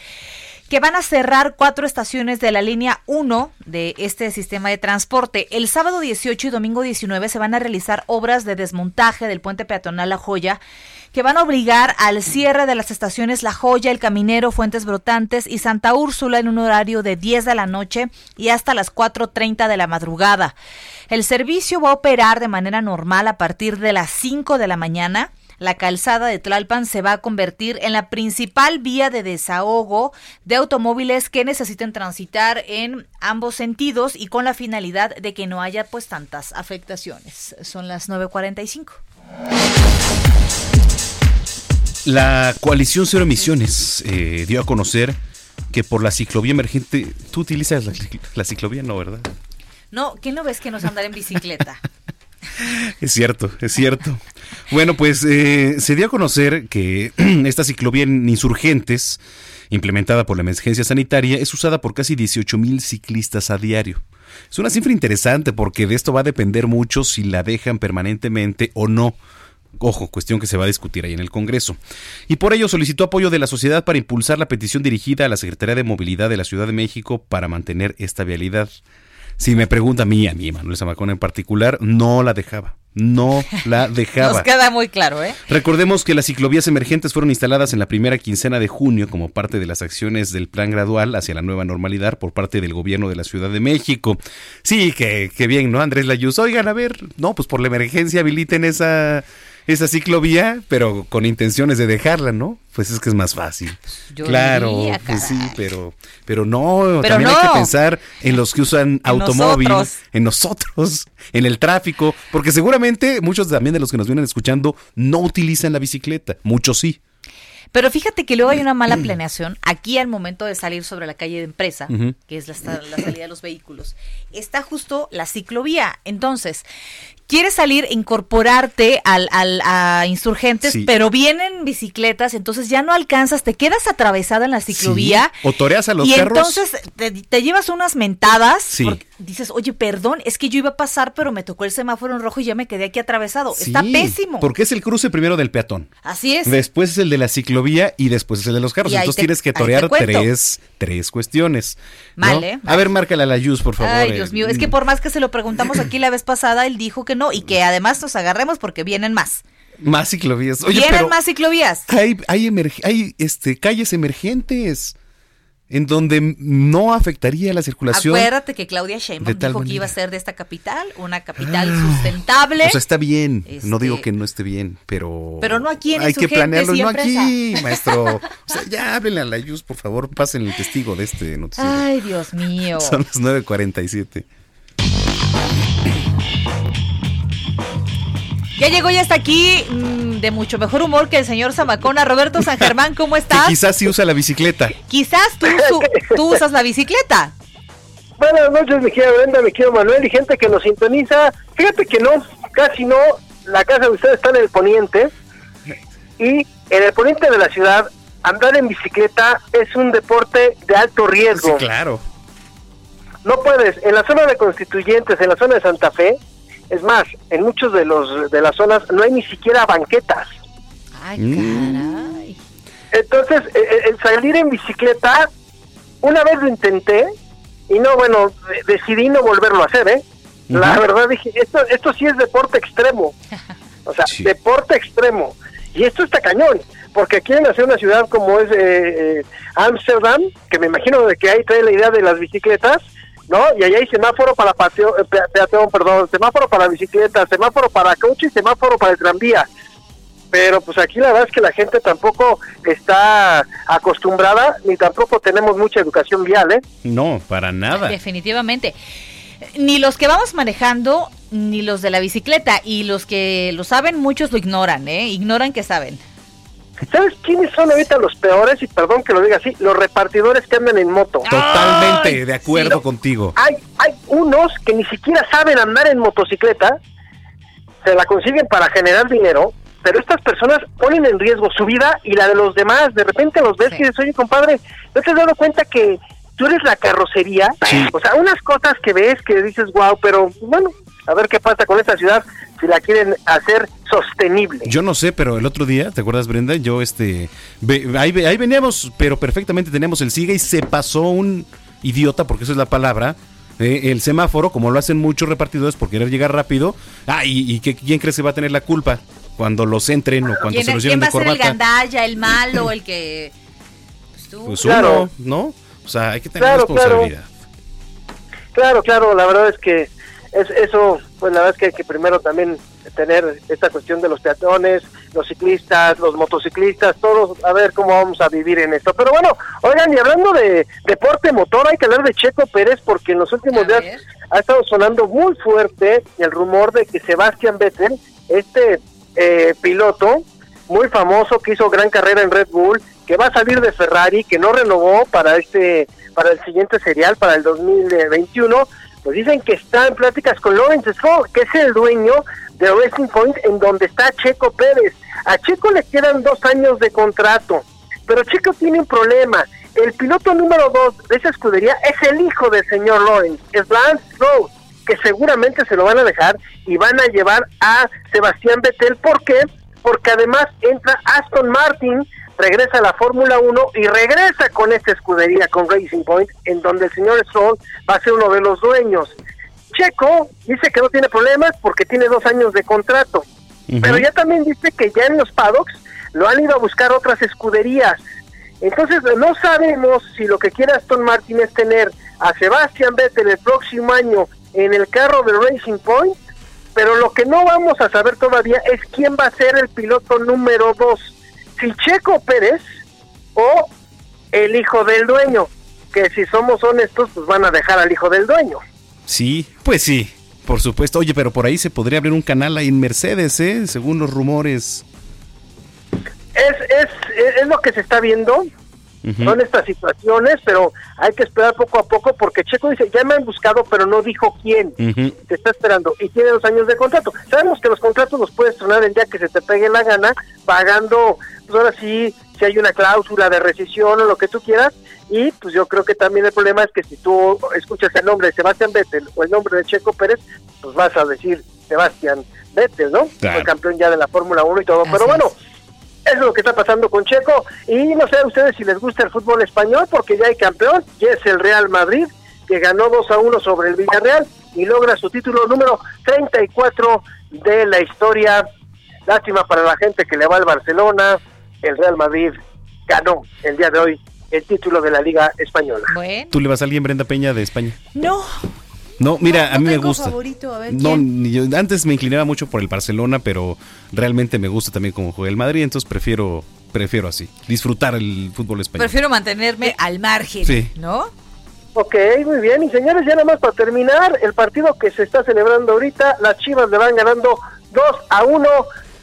que van a cerrar cuatro estaciones de la línea 1 de este sistema de transporte. El sábado 18 y domingo 19 se van a realizar obras de desmontaje del puente peatonal La Joya que van a obligar al cierre de las estaciones La Joya, El Caminero, Fuentes Brotantes y Santa Úrsula en un horario de 10 de la noche y hasta las 4.30 de la madrugada. El servicio va a operar de manera normal a partir de las 5 de la mañana. La calzada de Tlalpan se va a convertir en la principal vía de desahogo de automóviles que necesiten transitar en ambos sentidos y con la finalidad de que no haya pues tantas afectaciones. Son las 9.45. La coalición Cero Emisiones eh, dio a conocer que por la ciclovía emergente, tú utilizas la, la ciclovía, no, ¿verdad? No, ¿quién no ves que nos andar en bicicleta? [laughs] Es cierto, es cierto. Bueno, pues eh, se dio a conocer que [clears throat] esta ciclovía en insurgentes, implementada por la emergencia sanitaria, es usada por casi 18 mil ciclistas a diario. Es una cifra interesante porque de esto va a depender mucho si la dejan permanentemente o no. Ojo, cuestión que se va a discutir ahí en el Congreso. Y por ello solicitó apoyo de la sociedad para impulsar la petición dirigida a la Secretaría de Movilidad de la Ciudad de México para mantener esta vialidad. Si me pregunta a mí, a mí, Manuel Zamacón en particular, no la dejaba. No la [laughs] dejaba. Nos queda muy claro, ¿eh? Recordemos que las ciclovías emergentes fueron instaladas en la primera quincena de junio como parte de las acciones del plan gradual hacia la nueva normalidad por parte del gobierno de la Ciudad de México. Sí, que, que bien, ¿no? Andrés Layuz, oigan, a ver, no, pues por la emergencia habiliten esa, esa ciclovía, pero con intenciones de dejarla, ¿no? Pues es que es más fácil. yo claro, diría, pues sí, pero, pero no, Pero también hay no. que pensar en los que usan automóvil, nosotros. en nosotros, [laughs] en el tráfico, porque seguramente muchos también de los que nos vienen escuchando no utilizan la bicicleta, muchos sí. Pero fíjate que luego hay una mala [clears throat] planeación. Aquí al momento de salir sobre la calle de empresa, que es la, salida de los vehículos, está justo la ciclovía. Entonces, quieres salir, incorporarte al, al- a insurgentes, Sí. pero vienen bicicletas, entonces ya no alcanzas, te quedas atravesada en la ciclovía. Sí, O toreas a los y carros. entonces te, te llevas unas mentadas Sí. porque dices, oye, perdón, es que yo iba a pasar, pero me tocó el semáforo en rojo y ya me quedé aquí atravesado. Está pésimo. Porque es el cruce primero del peatón. Así es. Después es el de la ciclovía y después es el de los carros. Entonces te- tienes que torear tres, tres cuestiones. ¿no? Mal, ¿eh? A ver, márcala a la Yus, por favor. Ay, eh, Dios mío, es que por más que se lo preguntamos aquí la vez pasada, él dijo que no y que además nos agarremos porque vienen más. Más ciclovías. Oye, vienen pero más ciclovías. hay, hay, hay este, calles emergentes en donde no afectaría la circulación. Acuérdate que Claudia Sheinbaum dijo que iba a ser de esta capital una capital sustentable. O sea, está bien. No Este- digo que no esté bien, pero. Pero no aquí en Hay que planearlo, y no aquí, maestro. O sea, ya háblenle a la Yus, por favor, pasen el testigo de este noticiero. Ay, Dios mío. Son las 9.47. Ya llegó y está aquí mm, de mucho mejor humor que el señor Zamacona. Roberto San Germán, ¿cómo estás? quizás sí usa la bicicleta. Quizás tú, su- [laughs] tú usas la bicicleta. Buenas noches, mi querida Brenda, mi querido Manuel y gente que nos sintoniza. Fíjate que no, casi no. La casa de ustedes está en el poniente y en el poniente de la ciudad andar en bicicleta es un deporte de alto riesgo. claro. No puedes. En la zona de Constituyentes, en la zona de Santa Fe, es más, en muchos de los de las zonas no hay ni siquiera banquetas. Ay, caray. Entonces, eh, eh, el salir en bicicleta, una vez lo intenté y no, bueno, de- decidí no volverlo a hacer, ¿eh? La verdad dije, esto, esto sí es deporte extremo. [laughs] O sea, deporte extremo. Y esto está cañón, porque quieren hacer una ciudad como es eh, eh, Ámsterdam, que me imagino de que ahí trae la idea de las bicicletas, ¿no? Y allá hay semáforo para paseo, eh, peatón, perdón, semáforo para bicicletas, semáforo para coche y semáforo para el tranvía. Pero pues aquí la verdad es que la gente tampoco está acostumbrada, ni tampoco tenemos mucha educación vial, ¿eh? No, para nada. Definitivamente. Ni los que vamos manejando, ni los de la bicicleta. Y los que lo saben, muchos lo ignoran, ¿eh? Ignoran que saben. ¿Sabes quiénes son ahorita los peores? Y perdón que lo diga así, los repartidores que andan en moto. Totalmente de acuerdo contigo. Hay, hay unos que ni siquiera saben andar en motocicleta, se la consiguen para generar dinero, pero estas personas ponen en riesgo su vida y la de los demás. De repente los ves y dices, oye, compadre, ¿no te has dado cuenta que tú eres la carrocería? O sea, unas cosas que ves que dices, wow, pero bueno, a ver qué pasa con esta ciudad si la quieren hacer sostenible. Yo no sé, pero el otro día, ¿te acuerdas, Brenda? Yo, este, ve- ahí, ahí veníamos, pero perfectamente teníamos el siga y se pasó un idiota, porque eso es la palabra, eh, el semáforo, como lo hacen muchos repartidores por querer llegar rápido. Ah, y, y que, ¿quién crees que va a tener la culpa? Cuando los entren o cuando ¿Quién, se los quién lleven va de a ser el corbata. gandalla, el malo, [clears throat] el que... Pues tú. Pues Claro. uno, ¿no? O sea, hay que tener Claro, claro. responsabilidad. Claro, claro, la verdad es que es, eso, pues la verdad es que hay que primero también tener esta cuestión de los peatones, los ciclistas, los motociclistas, todos, a ver cómo vamos a vivir en esto. Pero bueno, oigan, y hablando de deporte motor, hay que hablar de Checo Pérez porque en los últimos días ha estado sonando muy fuerte el rumor de que Sebastián Vettel, este eh, piloto muy famoso que hizo gran carrera en Red Bull, que va a salir de Ferrari, que no renovó para este para el siguiente serial, para el 2021, pues dicen que está en pláticas con Lawrence Stroll, que es el dueño de Racing Point, en donde está Checo Pérez. A Checo le quedan dos años de contrato, pero Checo tiene un problema. El piloto número dos de esa escudería es el hijo del señor Lawrence, es Lance Stroll, que seguramente se lo van a dejar y van a llevar a Sebastián Vettel. ¿Por qué? Porque además entra Aston Martin, regresa a la Fórmula 1 y regresa con esta escudería, con Racing Point, en donde el señor Stroll va a ser uno de los dueños. Checo dice que no tiene problemas porque tiene dos años de contrato, pero ya también dice que ya en los paddocks lo han ido a buscar otras escuderías. Entonces no sabemos si lo que quiere Aston Martin es tener a Sebastian Vettel el próximo año en el carro de Racing Point, pero lo que no vamos a saber todavía es quién va a ser el piloto número dos, si Checo Pérez o el hijo del dueño, que si somos honestos pues van a dejar al hijo del dueño. Sí, pues sí, por supuesto. Oye, pero por ahí se podría abrir un canal ahí en Mercedes, ¿eh? Según los rumores. Es, es, es lo que se está viendo, Son estas situaciones, pero hay que esperar poco a poco porque Checo dice, ya me han buscado, pero no dijo quién. Te está esperando y tiene dos años de contrato. Sabemos que los contratos los puedes tronar el día que se te pegue la gana, pagando, pues ahora sí, si hay una cláusula de rescisión o lo que tú quieras. Y pues yo creo que también el problema es que si tú escuchas el nombre de Sebastián Vettel o el nombre de Checo Pérez, pues vas a decir Sebastián Vettel, ¿no? Claro. Fue campeón ya de la Fórmula 1 y todo. Pero bueno, eso es lo que está pasando con Checo. Y no sé a ustedes si les gusta el fútbol español, porque ya hay campeón, y es el Real Madrid, que ganó 2 a 1 sobre el Villarreal y logra su título número 34 de la historia. Lástima para la gente que le va al Barcelona. El Real Madrid ganó el día de hoy el título de la Liga Española. Bueno. ¿Tú le vas a alguien, Brenda Peña, de España? No, No, mira, a mí me gusta. favorito, a ver, No, yo- antes me inclinaba mucho por el Barcelona, pero realmente me gusta también como juega el Madrid, entonces prefiero prefiero así, disfrutar el fútbol español. prefiero mantenerme al margen, Sí. ¿no? Ok, muy bien. Y señores, ya nada más para terminar, el partido que se está celebrando ahorita, las Chivas le van ganando 2 a 1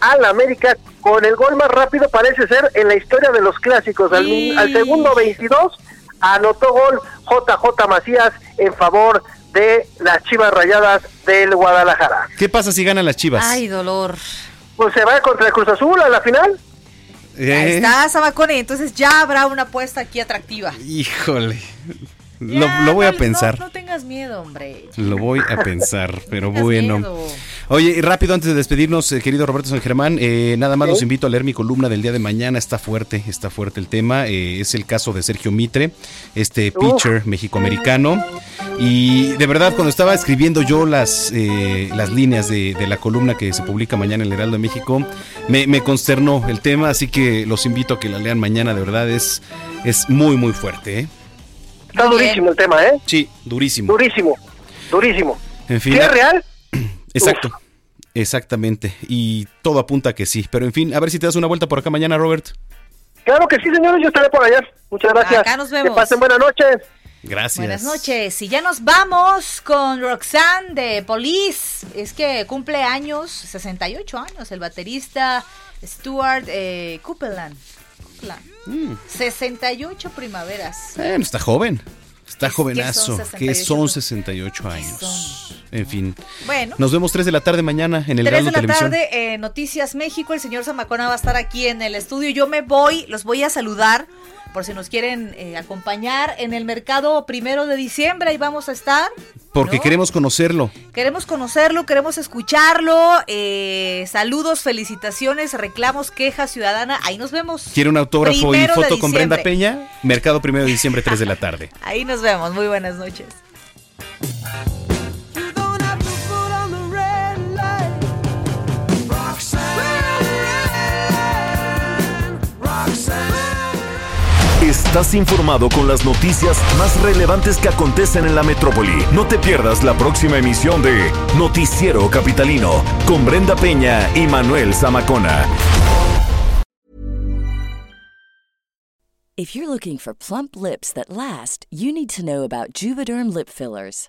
al América con el gol más rápido parece ser en la historia de los clásicos. Al, al segundo 22 anotó gol JJ Macías en favor de las Chivas Rayadas del Guadalajara. ¿Qué pasa si ganan las Chivas? Ay, dolor. Pues se va contra el Cruz Azul a la final. Eh, Ahí está, Samacone. Entonces ya habrá una apuesta aquí atractiva. Híjole. Lo, lo voy a pensar. No tengas miedo, hombre. Lo voy a pensar, [laughs] pero bueno. miedo. Oye, y rápido antes de despedirnos, eh, querido Roberto San Germán, eh, nada más los invito a leer mi columna del día de mañana. Está fuerte, está fuerte el tema. eh, es el caso de Sergio Mitre, este pitcher mexicoamericano. Y de verdad, cuando estaba escribiendo yo las, las líneas de, de la columna que se publica mañana en el Heraldo de México, me, me consternó el tema, así que los invito a que la lean mañana. De verdad, es, es muy, muy fuerte. ¿eh? Está durísimo el tema, ¿eh? Sí, durísimo. Durísimo, durísimo. En fin, ¿Sí es real? [clears throat] Exacto. Exactamente. Y todo apunta a que sí. Pero en fin, a ver si te das una vuelta por acá mañana, Robert. Claro que sí, señores, yo estaré por allá. Muchas gracias. Acá nos vemos. Que pasen buenas noches. Gracias. Buenas noches. Y ya nos vamos con Roxanne de Police. Es que cumple años, 68 años, el baterista Stuart eh, Copeland. Mm. 68 primaveras. Bueno, está joven. Está jovenazo. son Que 68. son 68 años. En fin. Bueno. Nos vemos 3 de la tarde mañana en el 3 Heraldo de la Televisión. tarde, eh, Noticias México. El señor Zamacona va a estar aquí en el estudio. Yo me voy, los voy a saludar por si nos quieren eh, acompañar en el mercado primero de diciembre. Ahí vamos a estar. Porque queremos conocerlo. Queremos conocerlo, queremos escucharlo. eh, saludos, felicitaciones, reclamos, quejas ciudadana. Ahí nos vemos. ¿Quiere un autógrafo Primero y foto con Brenda. Peña? Mercado primero de diciembre, 3 de la tarde. [laughs] Ahí nos vemos. Muy buenas noches. Estás informado con las noticias más relevantes que acontecen en la metrópoli. No te pierdas la próxima emisión de Noticiero Capitalino con Brenda Peña y Manuel Zamacona. If you're looking for plump lips that last, you need to know about Juvederm lip fillers.